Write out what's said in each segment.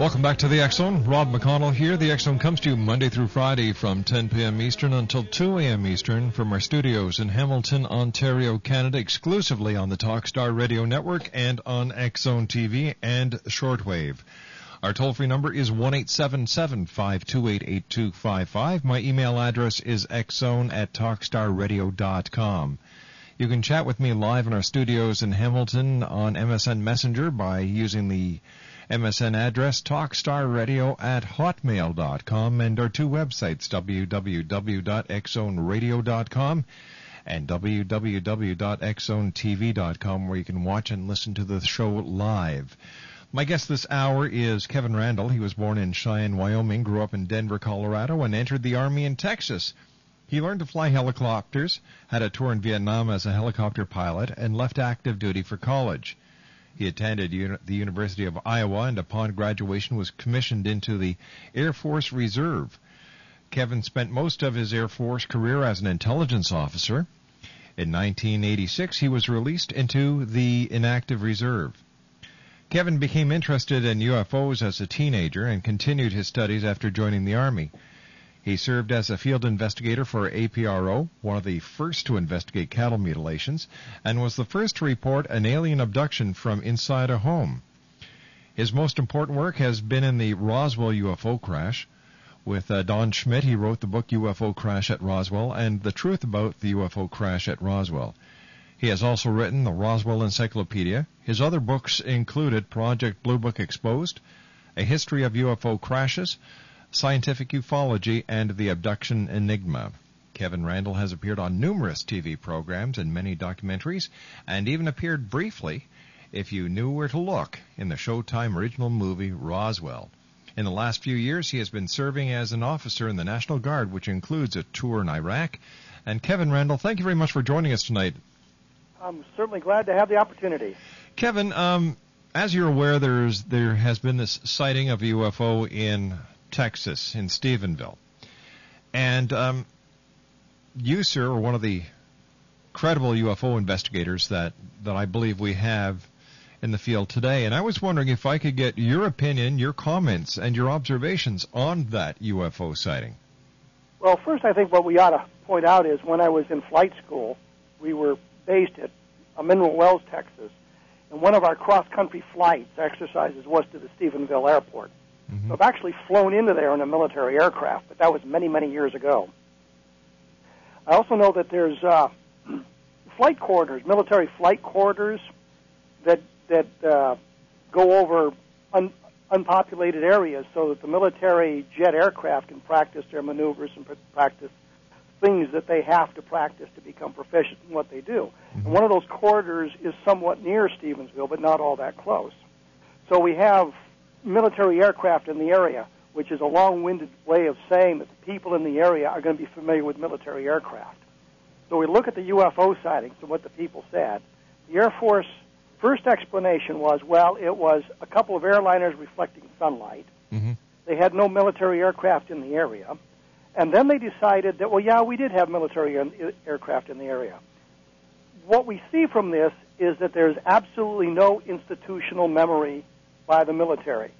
Welcome back to the Zone. Rob McConnell here. The Zone comes to you Monday through Friday from 10 p.m. Eastern until 2 a.m. Eastern from our studios in Hamilton, Ontario, Canada, exclusively on the Talkstar Radio Network and on Zone TV and shortwave. Our toll-free number is 1-877-528-8255. My email address is xzone at talkstarradio.com. You can chat with me live in our studios in Hamilton on MSN Messenger by using the MSN address talkstarradio at hotmail.com and our two websites www.xzoneradio.com and www.xzonetv.com where you can watch and listen to the show live. My guest this hour is Kevin Randle. He was born in Cheyenne, Wyoming, grew up in Denver, Colorado, and entered the Army in Texas. He learned to fly helicopters, had a tour in Vietnam as a helicopter pilot, and left active duty for college. He attended uni- the University of Iowa and upon graduation was commissioned into the Air Force Reserve. Kevin spent most of his Air Force career as an intelligence officer. In 1986, he was released into the inactive reserve. Kevin became interested in UFOs as a teenager and continued his studies after joining the Army. He served as a field investigator for APRO, one of the first to investigate cattle mutilations, and was the first to report an alien abduction from inside a home. His most important work has been in the Roswell UFO crash. With uh, Don Schmidt, he wrote the book UFO Crash at Roswell and The Truth About the UFO Crash at Roswell. He has also written the Roswell Encyclopedia. His other books included Project Blue Book Exposed, A History of UFO Crashes, Scientific Ufology, and The Abduction Enigma. Kevin Randle has appeared on numerous TV programs and many documentaries, and even appeared briefly, if you knew where to look, in the Showtime original movie Roswell. In the last few years, he has been serving as an officer in the National Guard, which includes a tour in Iraq. And Kevin Randle, thank you very much for joining us tonight. I'm certainly glad to have the opportunity. Kevin, um, as you're aware, there's there has been this sighting of a UFO in Texas, in Stephenville, and um, you, sir, are one of the credible UFO investigators that, that I believe we have in the field today. And I was wondering if I could get your opinion, your comments, and your observations on that UFO sighting. Well, first, I think what we ought to point out is when I was in flight school, we were based at uh, Mineral Wells, Texas, and one of our cross-country flights exercises was to the Stephenville Airport. Mm-hmm. So I've actually flown into there in a military aircraft, but that was many, many years ago. I also know that there's uh, flight corridors, military flight corridors that that uh, go over un- unpopulated areas, so that the military jet aircraft can practice their maneuvers and pr- practice things that they have to practice to become proficient in what they do. And one of those corridors is somewhat near Stevensville, but not all that close. So we have military aircraft in the area, which is a long-winded way of saying that the people in the area are going to be familiar with military aircraft. So we look at the UFO sightings and what the people said. The Air Force first explanation was, well, it was a couple of airliners reflecting sunlight. Mm-hmm. They had no military aircraft in the area. And then they decided that, well, yeah, we did have military air- aircraft in the area. What we see from this is that there's absolutely no institutional memory by the military.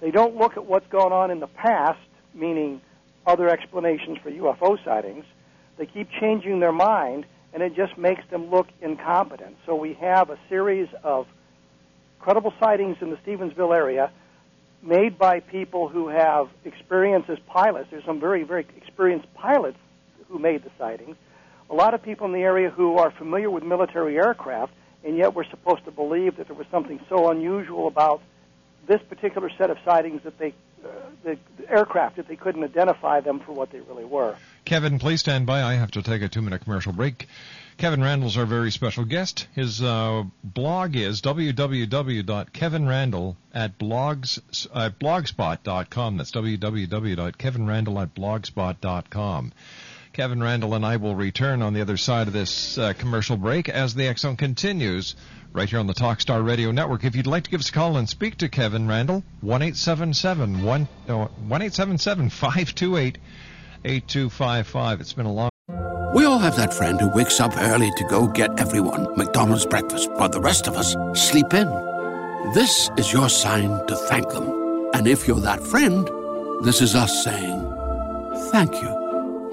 They don't look at what's gone on in the past, meaning other explanations for UFO sightings. They keep changing their mind, and it just makes them look incompetent. So we have a series of credible sightings in the Stevensville area made by people who have experience as pilots. There's some very, very experienced pilots who made the sightings. A lot of people in the area who are familiar with military aircraft, and yet we're supposed to believe that there was something so unusual about this particular set of sightings that they, uh, the, aircraft, that they couldn't identify them for what they really were. Kevin, please stand by. I have to take a two minute commercial break. Kevin Randle's our very special guest. His uh, blog is www.kevinrandle at blogs, uh, blogspot.com. That's www.kevinrandle at blogspot.com. Kevin Randle and I will return on the other side of this uh, commercial break as the X Zone continues right here on the Talkstar Radio Network. If you'd like to give us a call and speak to Kevin Randle, 1 877 528 8255. It's been a long We all have that friend who wakes up early to go get everyone McDonald's breakfast, while the rest of us sleep in. This is your sign to thank them. And if you're that friend, this is us saying thank you.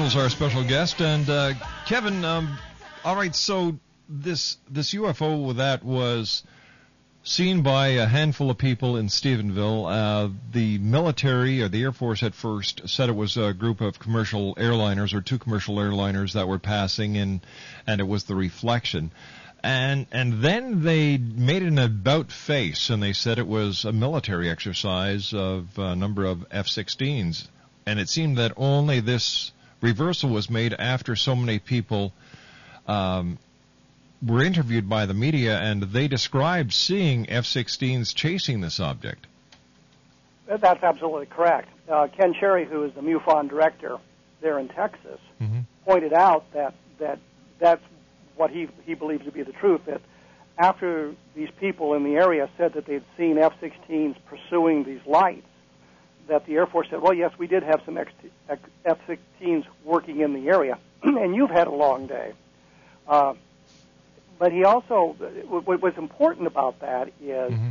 Randle's our special guest, and uh, Kevin, um, all right. So this this UFO that was seen by a handful of people in Stephenville. Uh, the military or the Air Force at first said it was a group of commercial airliners or two commercial airliners that were passing, and and it was the reflection. And and then they made an about face, and they said it was a military exercise of a number of F-16s and it seemed that only this reversal was made after so many people um, were interviewed by the media, and they described seeing F-16s chasing this object. That's absolutely correct. Uh, Ken Cherry, who is the MUFON director there in Texas, Mm-hmm. pointed out that that that's what he he believes to be the truth. That after these people in the area said that they'd seen F-16s pursuing these lights, that the Air Force said, "Well, yes, we did have some X- X- F-16s working in the area, and you've had a long day." Uh, but he also, what what's important about that is Mm-hmm.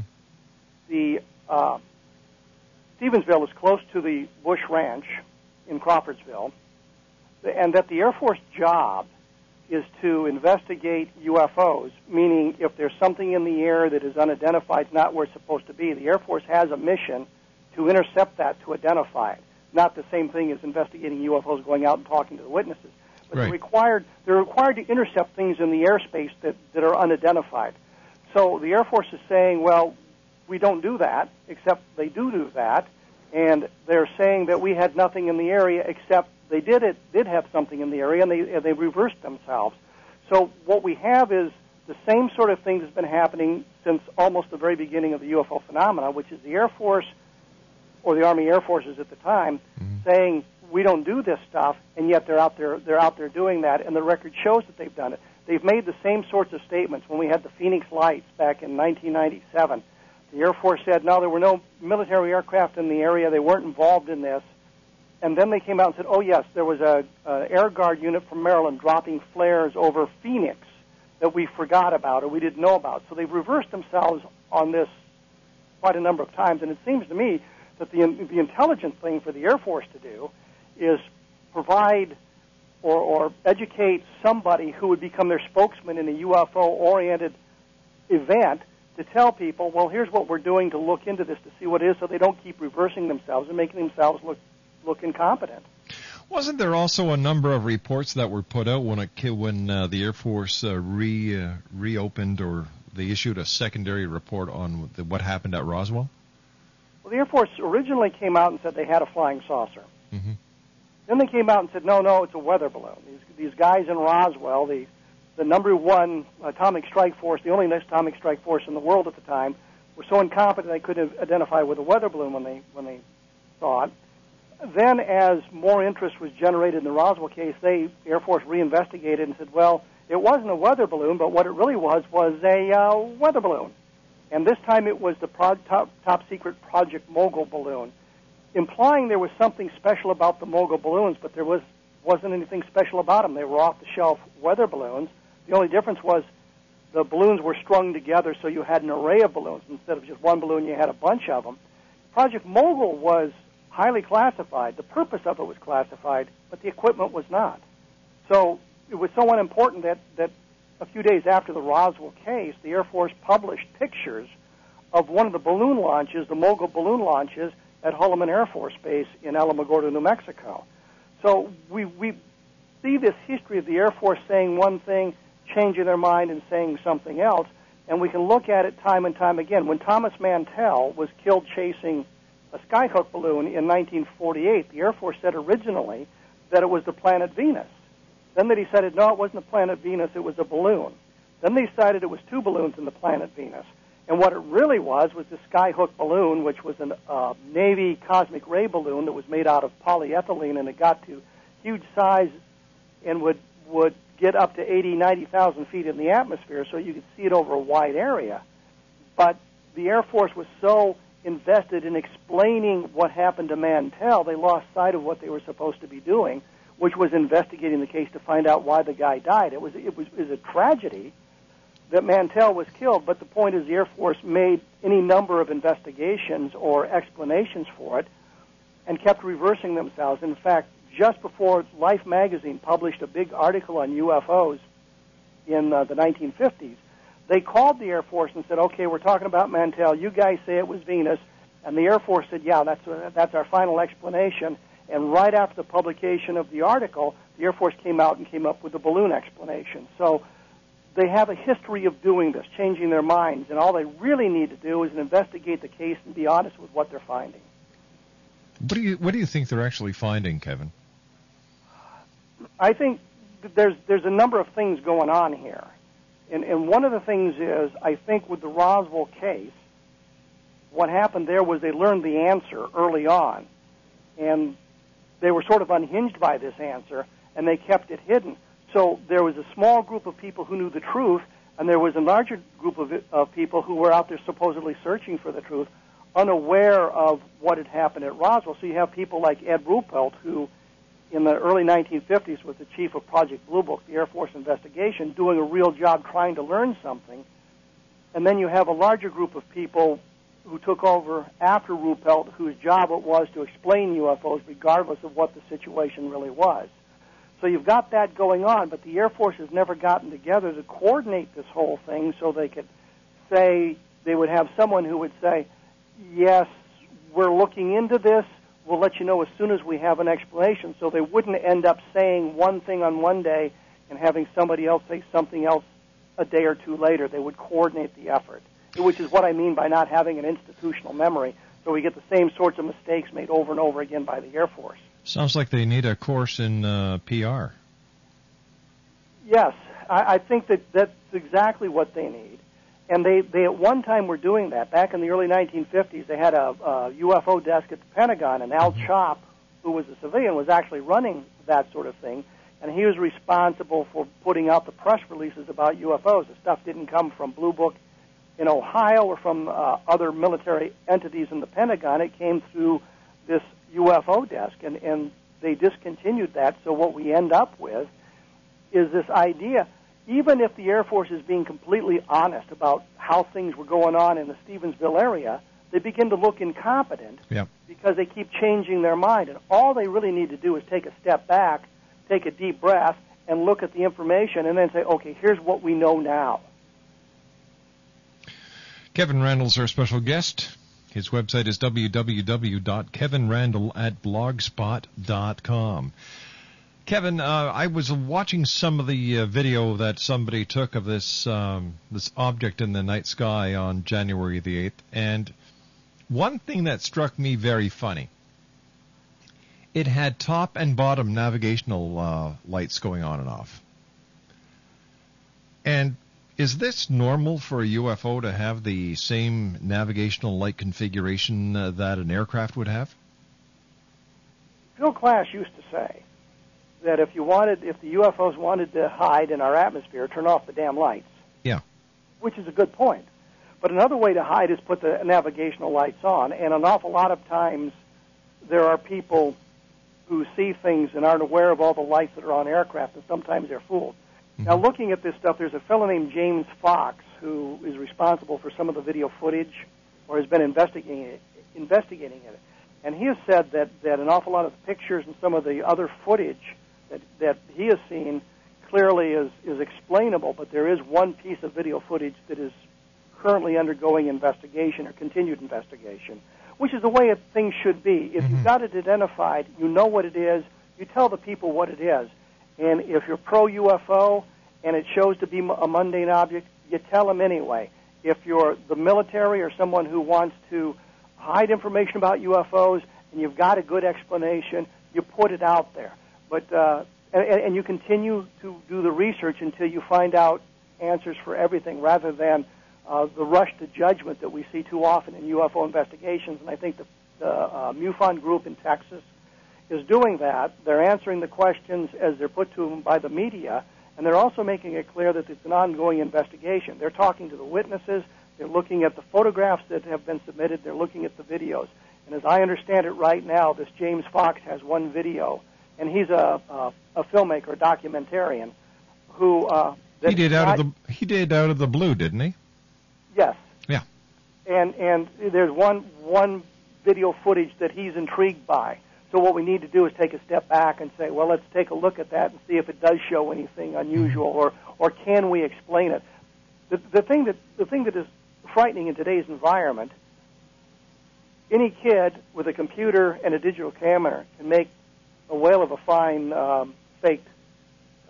the uh, Stevensville is close to the Bush Ranch in Crawfordsville, and that the Air Force job is to investigate UFOs, meaning if there's something in the air that is unidentified, it's not where it's supposed to be, the Air Force has a mission to intercept that, to identify it. Not the same thing as investigating UFOs, going out and talking to the witnesses. But they're required, they're required to intercept things in the airspace that, that are unidentified. So the Air Force is saying, well, we don't do that, except they do do that, and they're saying that we had nothing in the area except they did it did have something in the area, and they and they reversed themselves. So what we have is the same sort of thing that's been happening since almost the very beginning of the UFO phenomena, which is the Air Force or the Army Air Forces at the time mm-hmm. saying we don't do this stuff, and yet they're out there they're out there doing that, and the record shows that they've done it. They've made the same sorts of statements when we had the Phoenix Lights back in 1997. The Air Force said no, there were no military aircraft in the area; they weren't involved in this. And then they came out and said, "Oh yes, there was a, a air guard unit from Maryland dropping flares over Phoenix that we forgot about or we didn't know about." So they've reversed themselves on this quite a number of times, and it seems to me that the the intelligent thing for the Air Force to do is provide or, or educate somebody who would become their spokesman in a UFO-oriented event to tell people, well, here's what we're doing to look into this to see what it is, so they don't keep reversing themselves and making themselves look look incompetent. Wasn't there also a number of reports that were put out when it, when uh, the Air Force uh, re uh, reopened or they issued a secondary report on the, what happened at Roswell? Well, the Air Force originally came out and said they had a flying saucer. Mhm. Then they came out and said, no, no, it's a weather balloon. These, these guys in Roswell, the the number one atomic strike force, the only atomic strike force in the world at the time, were so incompetent they couldn't identify with a weather balloon when they when they saw it. Then, as more interest was generated in the Roswell case, they Air Force reinvestigated and said, well, it wasn't a weather balloon, but what it really was was a uh, weather balloon. And this time it was the pro- top, top secret Project Mogul balloon, implying there was something special about the Mogul balloons, but there was wasn't anything special about them. They were off the shelf weather balloons. The only difference was the balloons were strung together, so you had an array of balloons instead of just one balloon. You had a bunch of them. Project Mogul was highly classified. The purpose of it was classified, but the equipment was not. So it was so unimportant that, that a few days after the Roswell case, the Air Force published pictures of one of the balloon launches, the Mogul balloon launches, at Holloman Air Force Base in Alamogordo, New Mexico. So we, we see this history of the Air Force saying one thing, changing their mind, and saying something else, and we can look at it time and time again. When Thomas Mantell was killed chasing a skyhook balloon in 1948, the Air Force said originally that it was the planet Venus. Then they decided, no, it wasn't the planet Venus, it was a balloon. Then they decided it was two balloons in the planet Venus. And what it really was was the skyhook balloon, which was a uh, Navy cosmic ray balloon that was made out of polyethylene, and it got to huge size and would would get up to 80, 90,000 feet in the atmosphere, so you could see it over a wide area. But the Air Force was so invested in explaining what happened to Mantell, they lost sight of what they were supposed to be doing, which was investigating the case to find out why the guy died. It was it was, it was a tragedy that Mantell was killed, but the point is the Air Force made any number of investigations or explanations for it and kept reversing themselves. In fact, just before Life magazine published a big article on UFOs in uh, the 1950s, they called the Air Force and said, "Okay, we're talking about Mantell. You guys say it was Venus." And the Air Force said, "Yeah, that's uh, that's our final explanation." And right after the publication of the article, the Air Force came out and came up with the balloon explanation. So they have a history of doing this, changing their minds, and all they really need to do is investigate the case and be honest with what they're finding. What do you What do you think they're actually finding, Kevin? I think there's there's a number of things going on here, and and one of the things is I think with the Roswell case, what happened there was they learned the answer early on, and they were sort of unhinged by this answer, and they kept it hidden. So there was a small group of people who knew the truth, and there was a larger group of, of people who were out there supposedly searching for the truth, unaware of what had happened at Roswell. So you have people like Ed Ruppelt, who in the early 1950s was the chief of Project Blue Book, the Air Force investigation, doing a real job trying to learn something. And then you have a larger group of people who took over after Ruppelt, whose job it was to explain UFOs regardless of what the situation really was. So you've got that going on, but the Air Force has never gotten together to coordinate this whole thing so they could say, they would have someone who would say, yes, we're looking into this, we'll let you know as soon as we have an explanation, so they wouldn't end up saying one thing on one day and having somebody else say something else a day or two later. They would coordinate the effort, which is what I mean by not having an institutional memory. So we get the same sorts of mistakes made over and over again by the Air Force. Sounds like they need a course in uh, PR. Yes, I, I think that that's exactly what they need. And they, they at one time were doing that. Back in the early 1950s, they had a, a UFO desk at the Pentagon, and Al Chop, who was a civilian, was actually running that sort of thing. And he was responsible for putting out the press releases about UFOs. The stuff didn't come from Blue Book in Ohio or from uh, other military entities in the Pentagon. It came through this UFO desk, and, and they discontinued that. So what we end up with is this idea even if the Air Force is being completely honest about how things were going on in the Stevensville area, they begin to look incompetent Yep. because they keep changing their mind. And all they really need to do is take a step back, take a deep breath, and look at the information and then say, okay, here's what we know now. Kevin Randle's our special guest. His website is www.kevinrandle at blogspot.com. Kevin, uh, I was watching some of the uh, video that somebody took of this um, this object in the night sky on January the eighth, and one thing that struck me very funny. It had top and bottom navigational uh, lights going on and off. And is this normal for a UFO to have the same navigational light configuration uh, that an aircraft would have? Phil Klass used to say that if you wanted, if the UFOs wanted to hide in our atmosphere, turn off the damn lights. Yeah. Which is a good point. But another way to hide is put the navigational lights on, and an awful lot of times there are people who see things and aren't aware of all the lights that are on aircraft, and sometimes they're fooled. Mm-hmm. Now, looking at this stuff, there's a fellow named James Fox who is responsible for some of the video footage or has been investigating it, investigating it. And he has said that, that an awful lot of the pictures and some of the other footage that, that he has seen clearly is, is explainable, but there is one piece of video footage that is currently undergoing investigation or continued investigation, which is the way it, things should be. If you've got it identified, you know what it is, you tell the people what it is. And if you're pro UFO and it shows to be a mundane object, you tell them anyway. If you're the military or someone who wants to hide information about UFOs and you've got a good explanation, you put it out there. But uh, and, and you continue to do the research until you find out answers for everything, rather than uh, the rush to judgment that we see too often in UFO investigations. And I think the, the uh, MUFON group in Texas is doing that. They're answering the questions as they're put to them by the media, and they're also making it clear that it's an ongoing investigation. They're talking to the witnesses. They're looking at the photographs that have been submitted. They're looking at the videos. And as I understand it right now, this James Fox has one video and he's a a, a filmmaker, a documentarian, who uh, he did out of the he did out of the blue, didn't he? Yes. Yeah. And and there's one one video footage that he's intrigued by. So what we need to do is take a step back and say, well, let's take a look at that and see if it does show anything unusual, or or can we explain it? The the thing that the thing that is frightening in today's environment. Any kid with a computer and a digital camera can make a whale of a fine um, faked.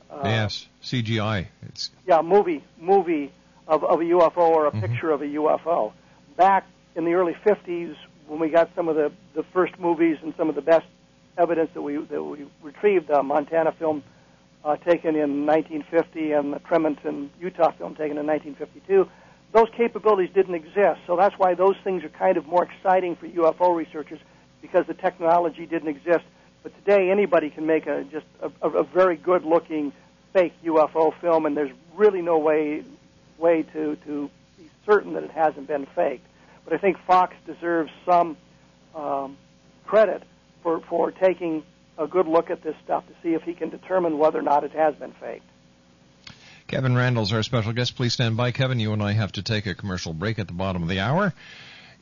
Uh, yes, CGI. It's yeah, movie movie of, of a UFO or a mm-hmm. picture of a UFO. Back in the early '50s, when we got some of the the first movies and some of the best evidence that we that we retrieved, the Montana film uh, taken in 1950 and the Tremonton, Utah film taken in 1952. those capabilities didn't exist. So that's why those things are kind of more exciting for UFO researchers because the technology didn't exist. But today, anybody can make a just a, a very good looking fake UFO film, and there's really no way way to to be certain that it hasn't been faked. But I think Fox deserves some um, credit for for taking a good look at this stuff to see if he can determine whether or not it has been faked. Kevin Randle's our special guest. Please stand by, Kevin. You and I have to take a commercial break at the bottom of the hour.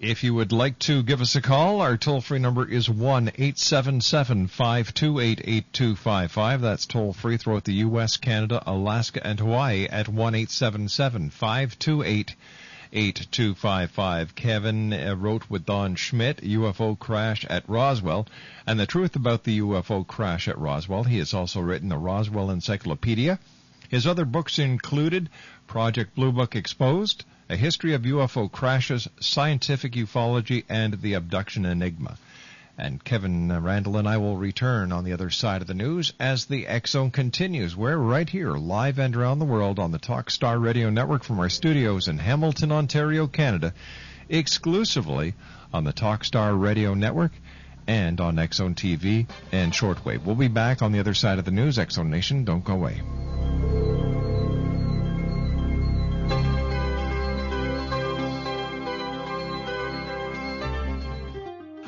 If you would like to give us a call, our toll free number is 1 877 528 8255. That's toll free throughout the U.S., Canada, Alaska, and Hawaii at 1 877 528 8255. Kevin uh, wrote with Don Schmidt, UFO crash at Roswell, and the truth about the UFO crash at Roswell. He has also written the Roswell Encyclopedia. His other books included Project Blue Book Exposed, A History of UFO Crashes, Scientific Ufology, and The Abduction Enigma. And Kevin uh, Randle and I will return on the other side of the news as the Zone continues. We're right here, live and around the world on the Talkstar Radio Network from our studios in Hamilton, Ontario, Canada, exclusively on the Talkstar Radio Network and on Zone TV and shortwave. We'll be back on the other side of the news, Zone Nation. Don't go away.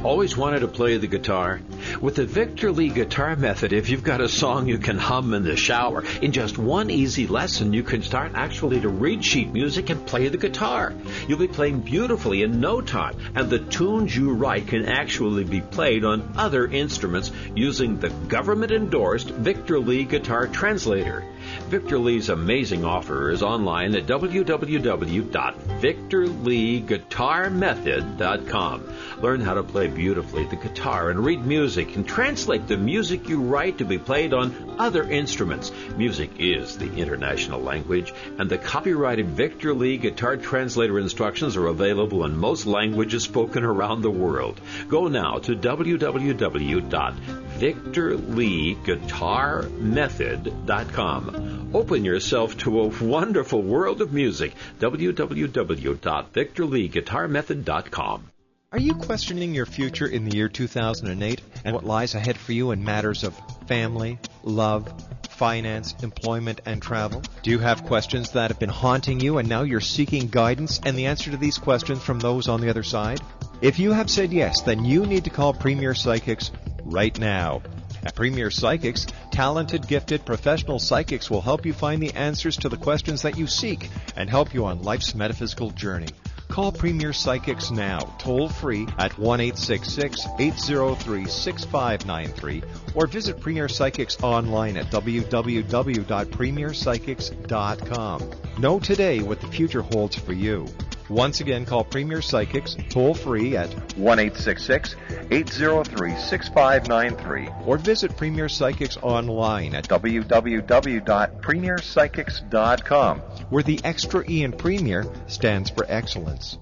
Always wanted to play the guitar? With the Victor Lee guitar method, if you've got a song you can hum in the shower, in just one easy lesson, you can start actually to read sheet music and play the guitar. You'll be playing beautifully in no time, and the tunes you write can actually be played on other instruments using the government endorsed Victor Lee Guitar Translator. Victor Lee's amazing offer is online at www.victorleeguitarmethod.com. Learn how to play beautifully the guitar and read music and translate the music you write to be played on other instruments. Music is the international language, and the copyrighted Victor Lee Guitar Translator instructions are available in most languages spoken around the world. Go now to www.victorleeguitarmethod.com. Open yourself to a wonderful world of music. www.victorleeguitarmethod.com. Are you questioning your future in the year 2008 and what lies ahead for you in matters of family, love, finance, employment, and travel? Do you have questions that have been haunting you and now you're seeking guidance and the answer to these questions from those on the other side? If you have said yes, then you need to call Premier Psychics right now. At Premier Psychics, talented, gifted, professional psychics will help you find the answers to the questions that you seek and help you on life's metaphysical journey. Call Premier Psychics now, toll free at 1 803 6593 or visit Premier Psychics online at www.premierpsychics.com. Know today what the future holds for you. Once again, call Premier Psychics toll free at 1 803 6593 or visit Premier Psychics online at www.premierpsychics.com, where the extra E in Premier stands for excellence.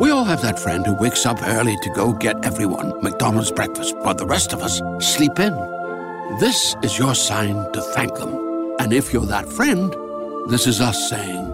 We all have that friend who wakes up early to go get everyone McDonald's breakfast, while the rest of us sleep in. This is your sign to thank them. And if you're that friend, this is us saying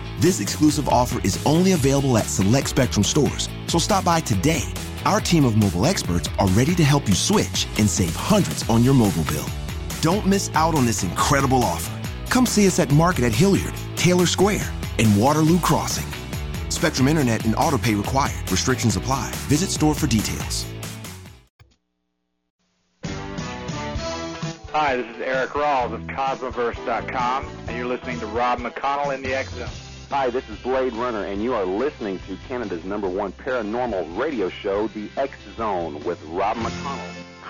This exclusive offer is only available at select Spectrum stores, so stop by today. Our team of mobile experts are ready to help you switch and save hundreds on your mobile bill. Don't miss out on this incredible offer. Come see us at Market at Hilliard, Taylor Square, and Waterloo Crossing. Spectrum Internet and autopay required. Restrictions apply. Visit store for details. Hi, this is Eric Rawls of Cosmoverse.com, and you're listening to Rob McConnell in the X Zone. Hi, this is Blade Runner, and you are listening to Canada's number one paranormal radio show, The X Zone, with Rob McConnell.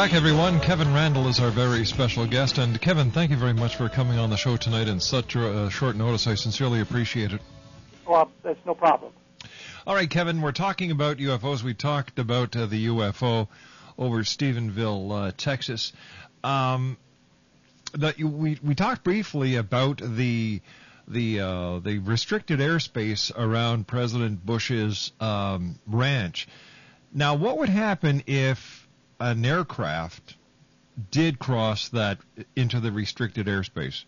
Back, everyone. Kevin Randle is our very special guest. And Kevin, thank you very much for coming on the show tonight in such a uh, short notice. I sincerely appreciate it. Well, that's no problem. All right, Kevin, we're talking about UFOs. We talked about uh, the UFO over Stephenville, uh, Texas. Um, that you, we we talked briefly about the the uh, the restricted airspace around President Bush's um, ranch. Now, what would happen if an aircraft did cross that into the restricted airspace?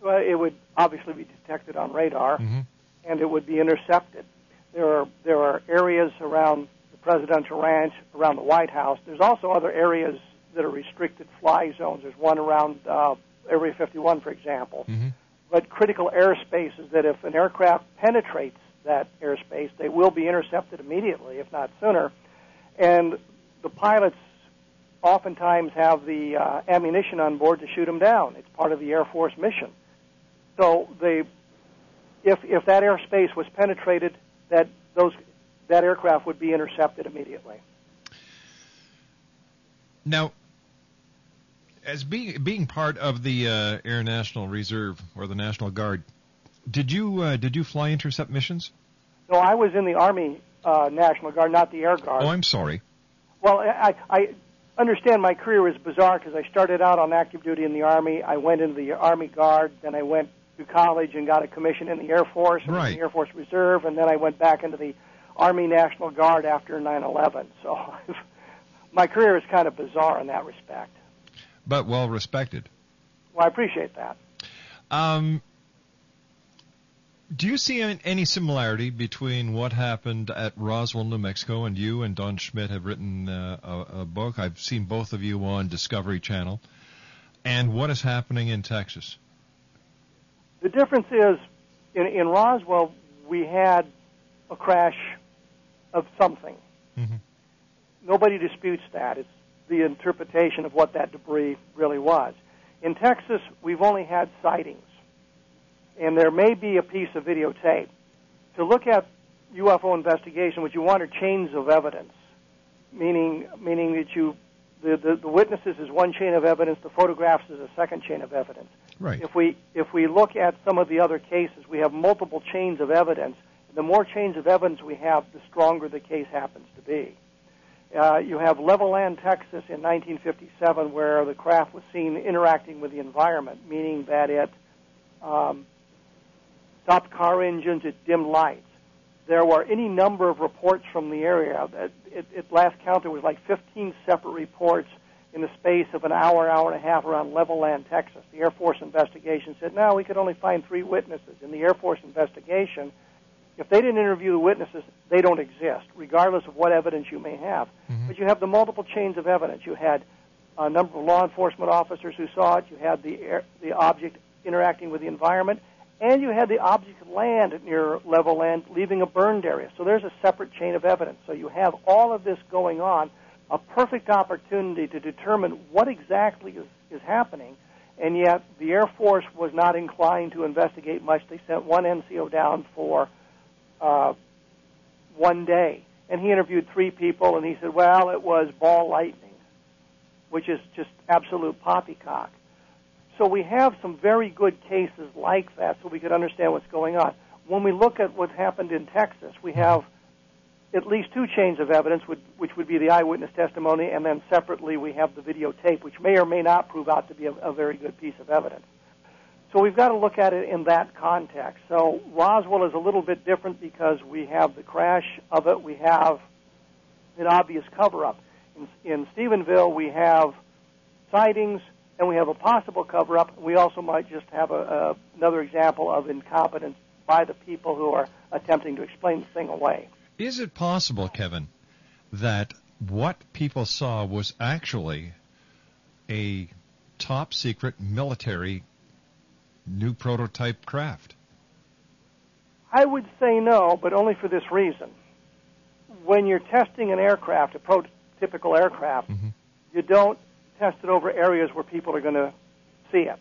Well, it would obviously be detected on radar, mm-hmm. and it would be intercepted. There are there are areas around the presidential ranch, around the White House. There's also other areas that are restricted fly zones. There's one around uh, Area 51, for example. Mm-hmm. But critical airspace is that if an aircraft penetrates that airspace, they will be intercepted immediately, if not sooner. And the pilots oftentimes have the uh, ammunition on board to shoot them down. It's part of the Air Force mission. So they, if if that airspace was penetrated, that those that aircraft would be intercepted immediately. Now, as being being part of the uh, Air National Reserve or the National Guard, did you uh, did you fly intercept missions? No, I was in the Army uh, National Guard, not the Air Guard. Oh, I'm sorry. Well, I, I understand my career was bizarre because I started out on active duty in the Army. I went into the Army Guard, then I went to college and got a commission in the Air Force, and right. the Air Force Reserve, and then I went back into the Army National Guard after 9/11. So my career is kind of bizarre in that respect. But well respected. Well, I appreciate that. Um, do you see any similarity between what happened at Roswell, New Mexico, and you and Don Schmidt have written uh, a, a, book? I've seen both of you on Discovery Channel, and what is happening in Texas? The difference is, in, in Roswell, we had a crash of something. Mm-hmm. Nobody disputes that. It's the interpretation of what that debris really was. In Texas, we've only had sightings and there may be a piece of videotape. To look at UFO investigation, what you want are chains of evidence, meaning meaning that you the, the, the witnesses is one chain of evidence, the photographs is a second chain of evidence. Right. If we if we look at some of the other cases, we have multiple chains of evidence. The more chains of evidence we have, the stronger the case happens to be. Uh, you have Levelland, Texas, in 1957, where the craft was seen interacting with the environment, meaning that it um, stopped car engines, it dimmed lights. There were any number of reports from the area. At, at last count, there was like 15 separate reports in the space of an hour, hour and a half around Levelland, Texas. The Air Force investigation said, no, we could only find three witnesses. In the Air Force investigation, if they didn't interview the witnesses, they don't exist, regardless of what evidence you may have. Mm-hmm. But you have the multiple chains of evidence. You had a number of law enforcement officers who saw it. You had the air, the object interacting with the environment, and you had the object land near Levelland leaving a burned area. So there's a separate chain of evidence. So you have all of this going on, a perfect opportunity to determine what exactly is, is happening, and yet the Air Force was not inclined to investigate much. They sent one NCO down for uh, one day, and he interviewed three people, and he said, "Well, it was ball lightning, which is just absolute poppycock." So we have some very good cases like that, so we could understand what's going on. When we look at what happened in Texas, we have at least two chains of evidence, which would be the eyewitness testimony, and then separately we have the videotape, which may or may not prove out to be a, very good piece of evidence. So we've got to look at it in that context. So Roswell is a little bit different because we have the crash of it, we have an obvious cover up. In, in Stephenville, we have sightings and we have a possible cover up. We also might just have a, a, another example of incompetence by the people who are attempting to explain the thing away. Is it possible, Kevin, that what people saw was actually a top secret military new prototype craft? I would say no, but only for this reason. When you're testing an aircraft, a prototypical aircraft, mm-hmm. you don't test it over areas where people are going to see it.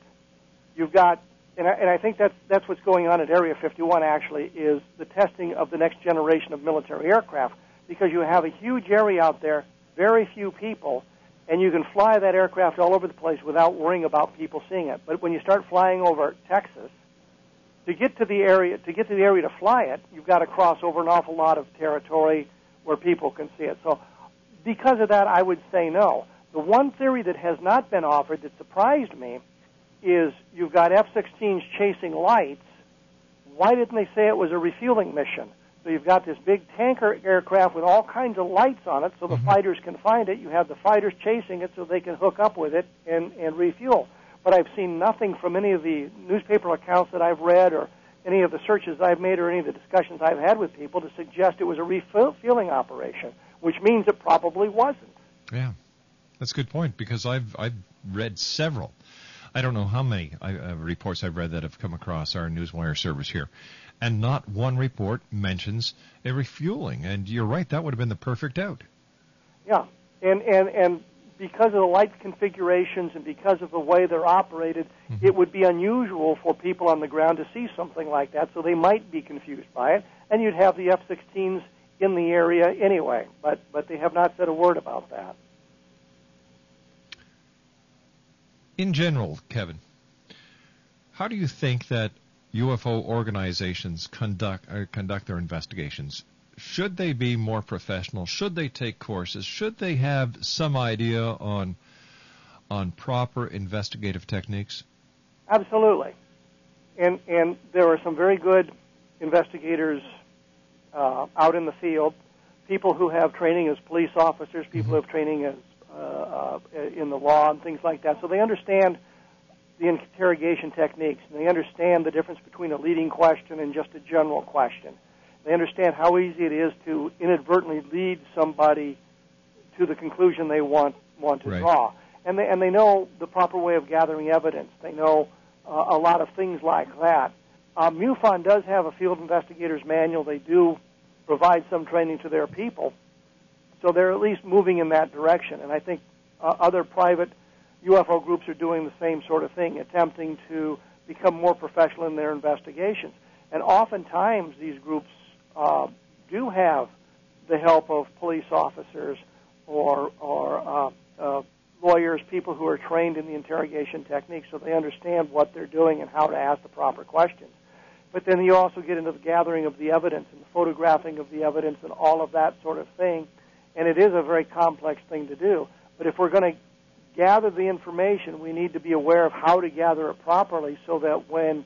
You've got, and I, and I think that's that's what's going on at Area 51. Actually, is the testing of the next generation of military aircraft because you have a huge area out there, very few people, and you can fly that aircraft all over the place without worrying about people seeing it. But when you start flying over Texas, to get to the area to get to the area to fly it, you've got to cross over an awful lot of territory where people can see it. So, because of that, I would say no. The one theory that has not been offered that surprised me is you've got F-16s chasing lights. Why didn't they say it was a refueling mission? So you've got this big tanker aircraft with all kinds of lights on it, so the mm-hmm. fighters can find it. You have the fighters chasing it, so they can hook up with it and and refuel. But I've seen nothing from any of the newspaper accounts that I've read, or any of the searches I've made, or any of the discussions I've had with people to suggest it was a refueling operation, which means it probably wasn't. Yeah. That's a good point because I've I've read several. I don't know how many uh, reports I've read that have come across our Newswire service here, and not one report mentions a refueling. And you're right, that would have been the perfect out. Yeah, and and and because of the light configurations and because of the way they're operated, mm-hmm. it would be unusual for people on the ground to see something like that. So they might be confused by it, and you'd have the F-16s in the area anyway. But but they have not said a word about that. In general, Kevin, how do you think that UFO organizations conduct uh, conduct their investigations? Should they be more professional? Should they take courses? Should they have some idea on on proper investigative techniques? Absolutely, and and there are some very good investigators uh, out in the field. People who have training as police officers, people mm-hmm. who have training as uh, uh, in the law and things like that. So they understand the interrogation techniques. And they understand the difference between a leading question and just a general question. They understand how easy it is to inadvertently lead somebody to the conclusion they want want to right. draw. And they and they know the proper way of gathering evidence. They know uh, a lot of things like that. Um, MUFON does have a field investigators manual. They do provide some training to their people. So they're at least moving in that direction. And I think uh, other private UFO groups are doing the same sort of thing, attempting to become more professional in their investigations. And oftentimes these groups uh, do have the help of police officers or, or uh, uh, lawyers, people who are trained in the interrogation techniques, so they understand what they're doing and how to ask the proper questions. But then you also get into the gathering of the evidence and the photographing of the evidence and all of that sort of thing and it is a very complex thing to do. But if we're going to gather the information, we need to be aware of how to gather it properly so that when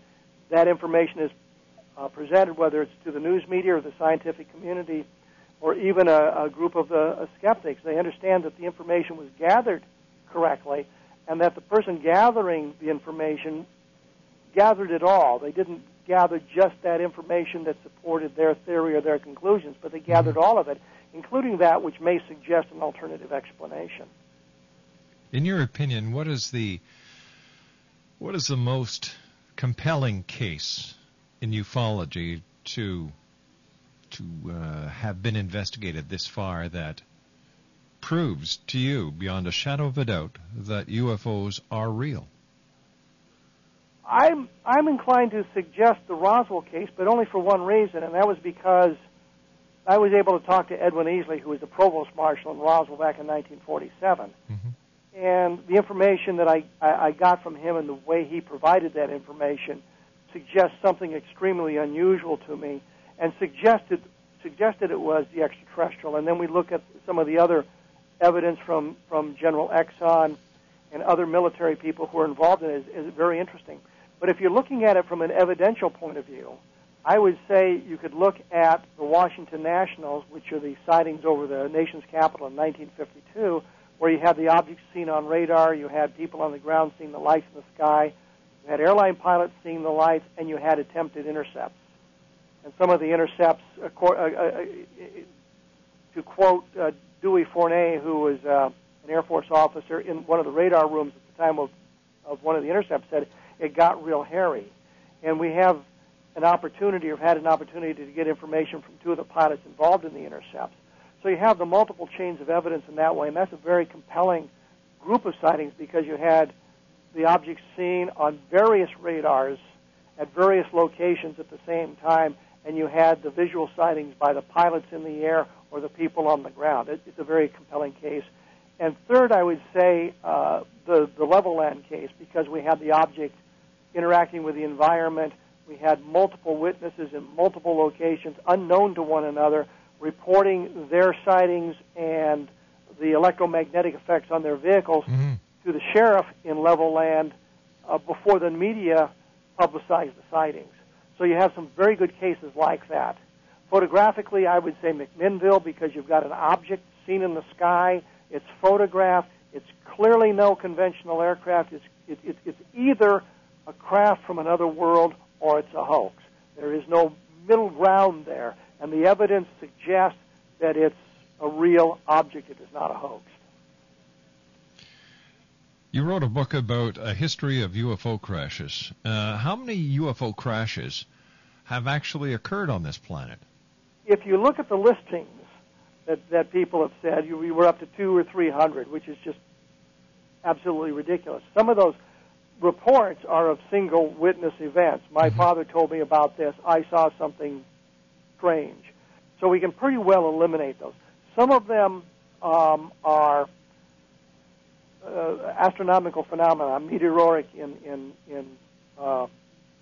that information is uh, presented, whether it's to the news media or the scientific community or even a, a group of uh, skeptics, they understand that the information was gathered correctly and that the person gathering the information gathered it all. They didn't gather just that information that supported their theory or their conclusions, but they gathered all of it including that which may suggest an alternative explanation. In your opinion, what is the what is the most compelling case in ufology to to uh, have been investigated this far that proves to you, beyond a shadow of a doubt, that UFOs are real? I'm I'm inclined to suggest the Roswell case, but only for one reason, and that was because I was able to talk to Edwin Easley, who was the provost marshal in Roswell back in 1947. And the information that I, I, I got from him and the way he provided that information suggests something extremely unusual to me, and suggested suggested it was the extraterrestrial. And then we look at some of the other evidence from from General Exon and other military people who are involved in it is, is very interesting. But if you're looking at it from an evidential point of view, I would say you could look at the Washington Nationals, which are the sightings over the nation's capital in 1952, where you had the objects seen on radar, you had people on the ground seeing the lights in the sky, you had airline pilots seeing the lights, and you had attempted intercepts. And some of the intercepts, uh, uh, uh, to quote Dewey Fournet, who was an Air Force officer in one of the radar rooms at the time of, of one of the intercepts, said it got real hairy. And we have an opportunity, or had an opportunity, to get information from two of the pilots involved in the intercepts. So you have the multiple chains of evidence in that way, and that's a very compelling group of sightings because you had the objects seen on various radars at various locations at the same time, and you had the visual sightings by the pilots in the air or the people on the ground. It, it's a very compelling case. And third, I would say uh, the the Levelland case because we had the object interacting with the environment. We had multiple witnesses in multiple locations, unknown to one another, reporting their sightings and the electromagnetic effects on their vehicles Mm-hmm. to the sheriff in Levelland uh, before the media publicized the sightings. So you have some very good cases like that. Photographically, I would say McMinnville because you've got an object seen in the sky. It's photographed. It's clearly no conventional aircraft. It's it, it, it's either a craft from another world or it's a hoax. There is no middle ground there, and the evidence suggests that it's a real object. It is not a hoax. You wrote a book about a history of UFO crashes. Uh, how many UFO crashes have actually occurred on this planet? If you look at the listings that, that people have said, you, we were up to two or three hundred, which is just absolutely ridiculous. Some of those reports are of single witness events. My father told me about this. I saw something strange. So we can pretty well eliminate those. Some of them um, are uh, astronomical phenomena, meteoric in in in uh,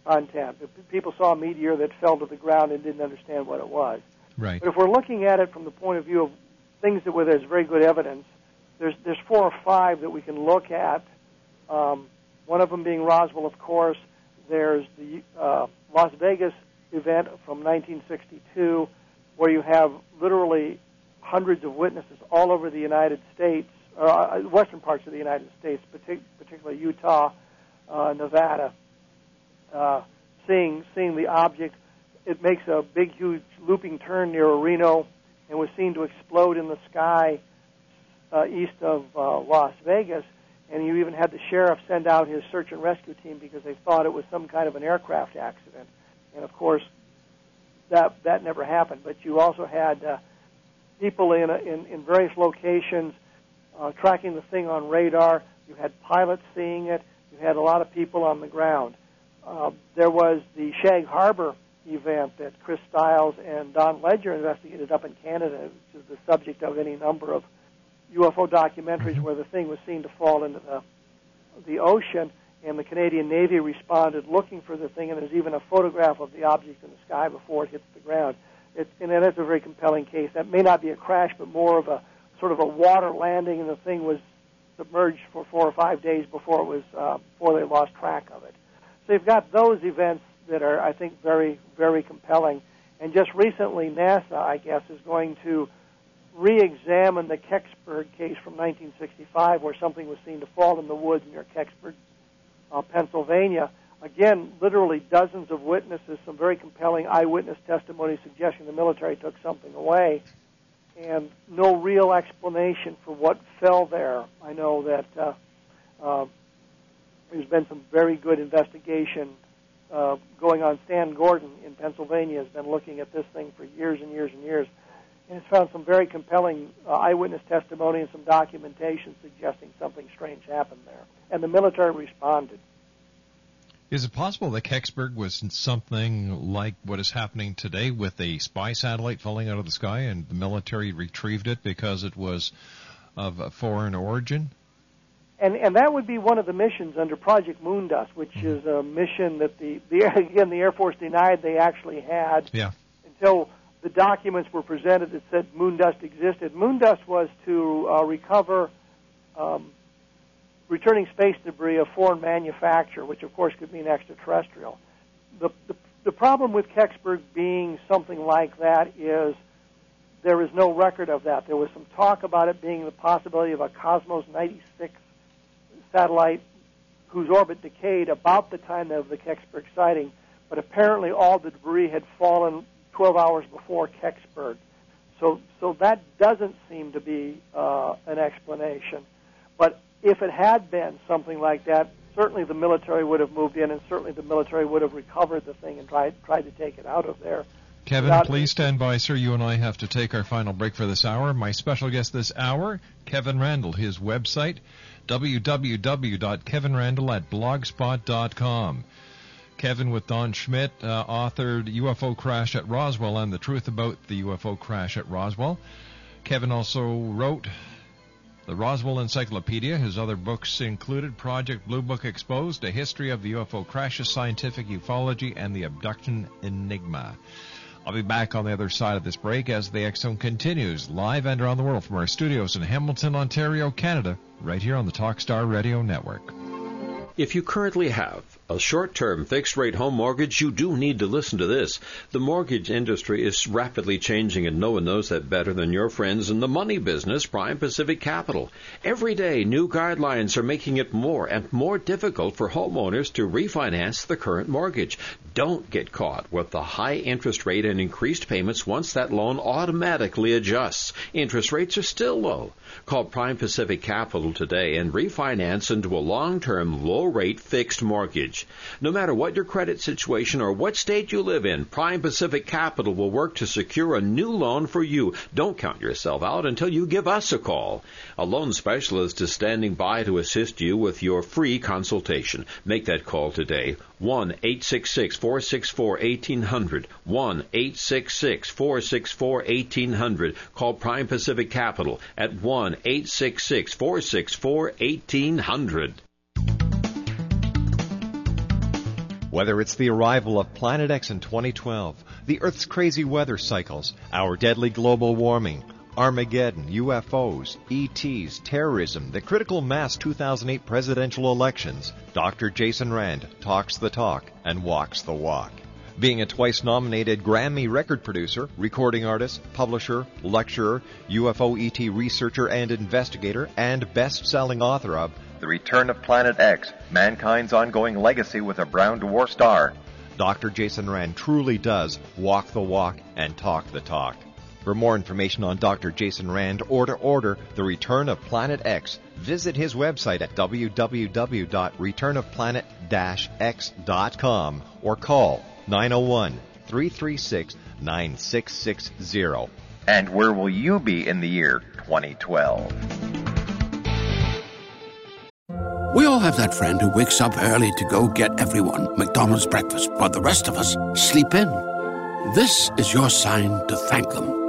content. If People saw a meteor that fell to the ground and didn't understand what it was. Right. But if we're looking at it from the point of view of things that where there's very good evidence, there's there's four or five that we can look at. Um, one of them being Roswell, of course. There's the uh, Las Vegas event from 1962, where you have literally hundreds of witnesses all over the United States, uh, western parts of the United States, partic- particularly Utah, uh, Nevada, uh, seeing seeing the object. It makes a big, huge looping turn near Reno, and was seen to explode in the sky uh, east of uh, Las Vegas. And you even had the sheriff send out his search and rescue team because they thought it was some kind of an aircraft accident. And of course, that that never happened. But you also had uh, people in, in in various locations uh, tracking the thing on radar. You had pilots seeing it. You had a lot of people on the ground. Uh, there was the Shag Harbor event that Chris Styles and Don Ledger investigated up in Canada, which is the subject of any number of UFO documentaries where the thing was seen to fall into the the ocean, and the Canadian Navy responded looking for the thing, and there's even a photograph of the object in the sky before it hits the ground. It's, and that's a very compelling case. That may not be a crash, but more of a sort of a water landing, and the thing was submerged for four or five days before it was uh, before they lost track of it. So you've got those events that are, I think, very very compelling. And just recently, NASA, I guess, is going to re-examine the Kecksburg case from 1965, where something was seen to fall in the woods near Kecksburg, uh, Pennsylvania. Again, literally dozens of witnesses, some very compelling eyewitness testimony suggesting the military took something away, and no real explanation for what fell there. I know that uh, uh, there's been some very good investigation uh, going on. Stan Gordon in Pennsylvania has been looking at this thing for years and years and years and it's found some very compelling uh, eyewitness testimony and some documentation suggesting something strange happened there. And the military responded. Is it possible that Kecksburg was something like what is happening today with a spy satellite falling out of the sky and the military retrieved it because it was of a foreign origin? And and that would be one of the missions under Project Moondust, which mm-hmm. is a mission that the, the again the Air Force denied they actually had yeah. until the documents were presented that said Moondust existed. Moondust was to uh, recover um, returning space debris of foreign manufacture, which of course could mean extraterrestrial. The, the, the problem with Kecksburg being something like that is there is no record of that. There was some talk about it being the possibility of a Cosmos 96 satellite whose orbit decayed about the time of the Kecksburg sighting, but apparently all the debris had fallen 12 hours before Kecksburg. So, so that doesn't seem to be uh, an explanation. But if it had been something like that, certainly the military would have moved in, and certainly the military would have recovered the thing and tried tried to take it out of there. Kevin, please stand by, sir. You and I have to take our final break for this hour. My special guest this hour, Kevin Randle. His website, www.kevinrandle at blogspot.com. Kevin with Don Schmitt uh, authored UFO Crash at Roswell and the Truth About the UFO Crash at Roswell. Kevin also wrote the Roswell Encyclopedia. His other books included Project Blue Book Exposed, A History of the UFO Crashes, Scientific Ufology, and the Abduction Enigma. I'll be back on the other side of this break as the Zone continues live and around the world from our studios in Hamilton, Ontario, Canada, right here on the Talkstar Radio Network. If you currently have a short-term fixed-rate home mortgage, you do need to listen to this. The mortgage industry is rapidly changing and no one knows that better than your friends in the money business, Prime Pacific Capital. Every day, new guidelines are making it more and more difficult for homeowners to refinance the current mortgage. Don't get caught with the high interest rate and increased payments once that loan automatically adjusts. Interest rates are still low. Call Prime Pacific Capital today and refinance into a long-term low-rate fixed mortgage. No matter what your credit situation or what state you live in, Prime Pacific Capital will work to secure a new loan for you. Don't count yourself out until you give us a call. A loan specialist is standing by to assist you with your free consultation. Make that call today. 1 866 464 1800. 1 866 464 1800. Call Prime Pacific Capital at 1 866 464 1800. Whether it's the arrival of Planet X in 2012, the Earth's crazy weather cycles, our deadly global warming, Armageddon, UFOs, ETs, terrorism, the critical mass 2008 presidential elections, Dr. Jason Rand talks the talk and walks the walk. Being a twice nominated Grammy record producer, recording artist, publisher, lecturer, UFO ET researcher and investigator, and best selling author of the Return of Planet X, mankind's ongoing legacy with a brown dwarf star. Dr. Jason Rand truly does walk the walk and talk the talk. For more information on Dr. Jason Rand or to order The Return of Planet X, visit his website at www.returnofplanet-x.com or call 901 336 9660. And where will you be in the year 2012? We all have that friend who wakes up early to go get everyone McDonald's breakfast, while the rest of us sleep in. This is your sign to thank them.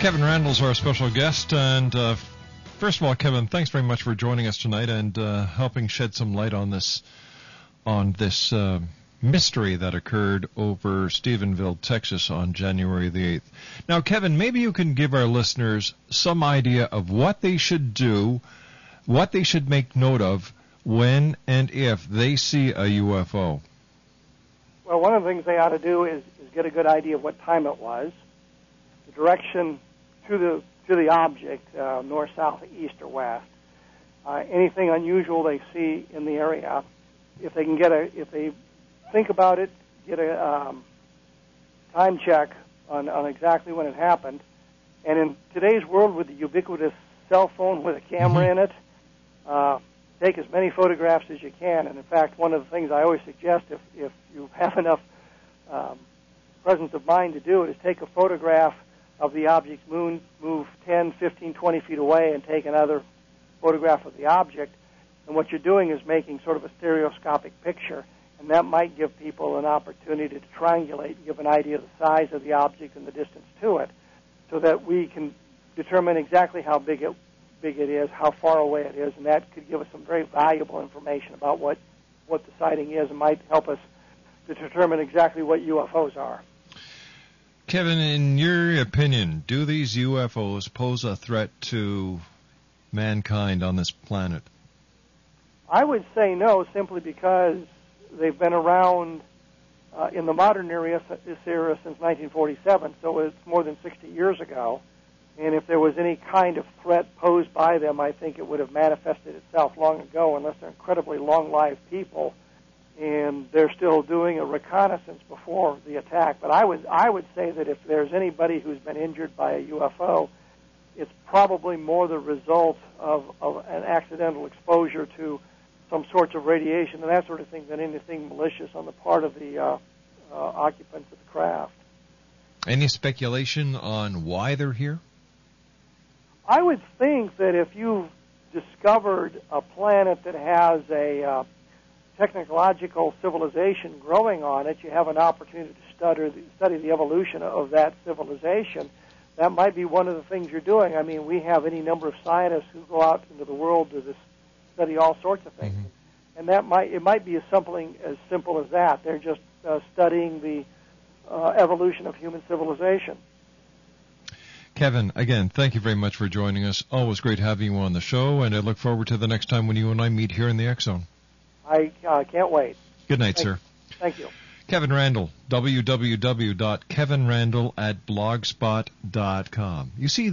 Kevin Randle's our special guest, and uh, first of all, Kevin, thanks very much for joining us tonight and uh, helping shed some light on this on this uh, mystery that occurred over Stephenville, Texas, on January the eighth. Now, Kevin, maybe you can give our listeners some idea of what they should do, what they should make note of when and if they see a UFO. Well, one of the things they ought to do is, is get a good idea of what time it was, the direction to the to the object, uh, north, south, east, or west. Uh, anything unusual they see in the area, if they can get a, if they think about it, get a um, time check on, on exactly when it happened. And in today's world, with the ubiquitous cell phone with a camera Mm-hmm. in it, uh, take as many photographs as you can. And in fact, one of the things I always suggest, if if you have enough um, presence of mind to do it, is take a photograph of the object's moon, move 10, 15, 20 feet away, and take another photograph of the object. And what you're doing is making sort of a stereoscopic picture, and that might give people an opportunity to triangulate and give an idea of the size of the object and the distance to it, so that we can determine exactly how big it big it is, how far away it is, and that could give us some very valuable information about what what the sighting is, and might help us to determine exactly what UFOs are. Kevin, in your opinion, do these UFOs pose a threat to mankind on this planet? I would say no, simply because they've been around uh, in the modern this era since 1947, so it's more than 60 years ago. And if there was any kind of threat posed by them, I think it would have manifested itself long ago, unless they're incredibly long-lived people, and they're still doing a reconnaissance before the attack. But I would I would say that if there's anybody who's been injured by a UFO, it's probably more the result of, of an accidental exposure to some sorts of radiation and that sort of thing than anything malicious on the part of the uh, uh, occupants of the craft. Any speculation on why they're here? I would think that if you've discovered a planet that has a uh, technological civilization growing on it, you have an opportunity to study, study the evolution of that civilization. That might be one of the things you're doing. I mean, we have any number of scientists who go out into the world to this, study all sorts of things, and that might it might be as something as simple as that. They're just uh, studying the uh, evolution of human civilization. Kevin, again, thank you very much for joining us. Always great having you on the show, and I look forward to the next time when you and I meet here in the Zone. I uh, can't wait. Good night, Thank- sir. Thank you. Kevin Randle, www.kevinrandle at blogspot.com. You see,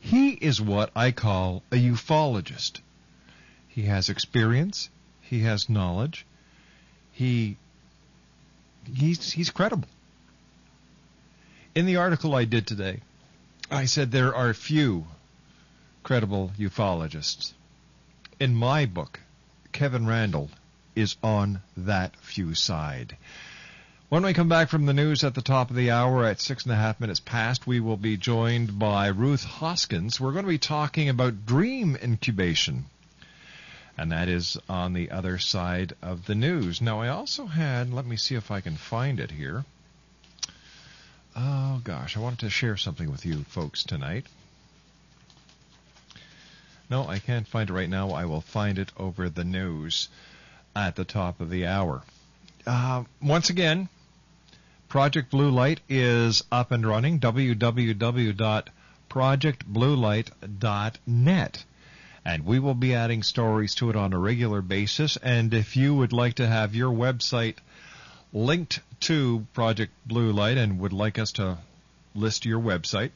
he is what I call a ufologist. He has experience, he has knowledge, he he's he's credible. In the article I did today, I said there are few credible ufologists. In my book, Kevin Randle is on that few side. When we come back from the news at the top of the hour at six and a half minutes past, we will be joined by Ruth Hoskins. We're going to be talking about dream incubation. And that is on the other side of the news. Now, I also had, let me see if I can find it here. Oh, gosh, I wanted to share something with you folks tonight. No, I can't find it right now. I will find it over the news at the top of the hour. Uh, once again, Project Blue Light is up and running. www.projectbluelight.net. And we will be adding stories to it on a regular basis. And if you would like to have your website linked to Project Blue Light and would like us to list your website,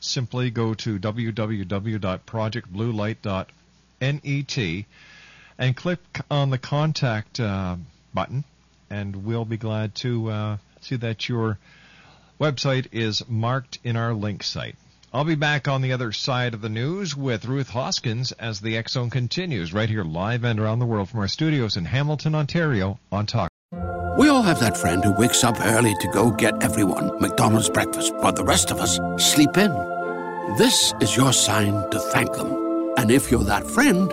simply go to www.projectbluelight.net and click on the contact uh, button, and we'll be glad to uh, see that your website is marked in our link site. I'll be back on the other side of the news with Ruth Hoskins as the Zone continues right here live and around the world from our studios in Hamilton, Ontario on Talk. We all have that friend who wakes up early to go get everyone McDonald's breakfast, while the rest of us sleep in. This is your sign to thank them. And if you're that friend,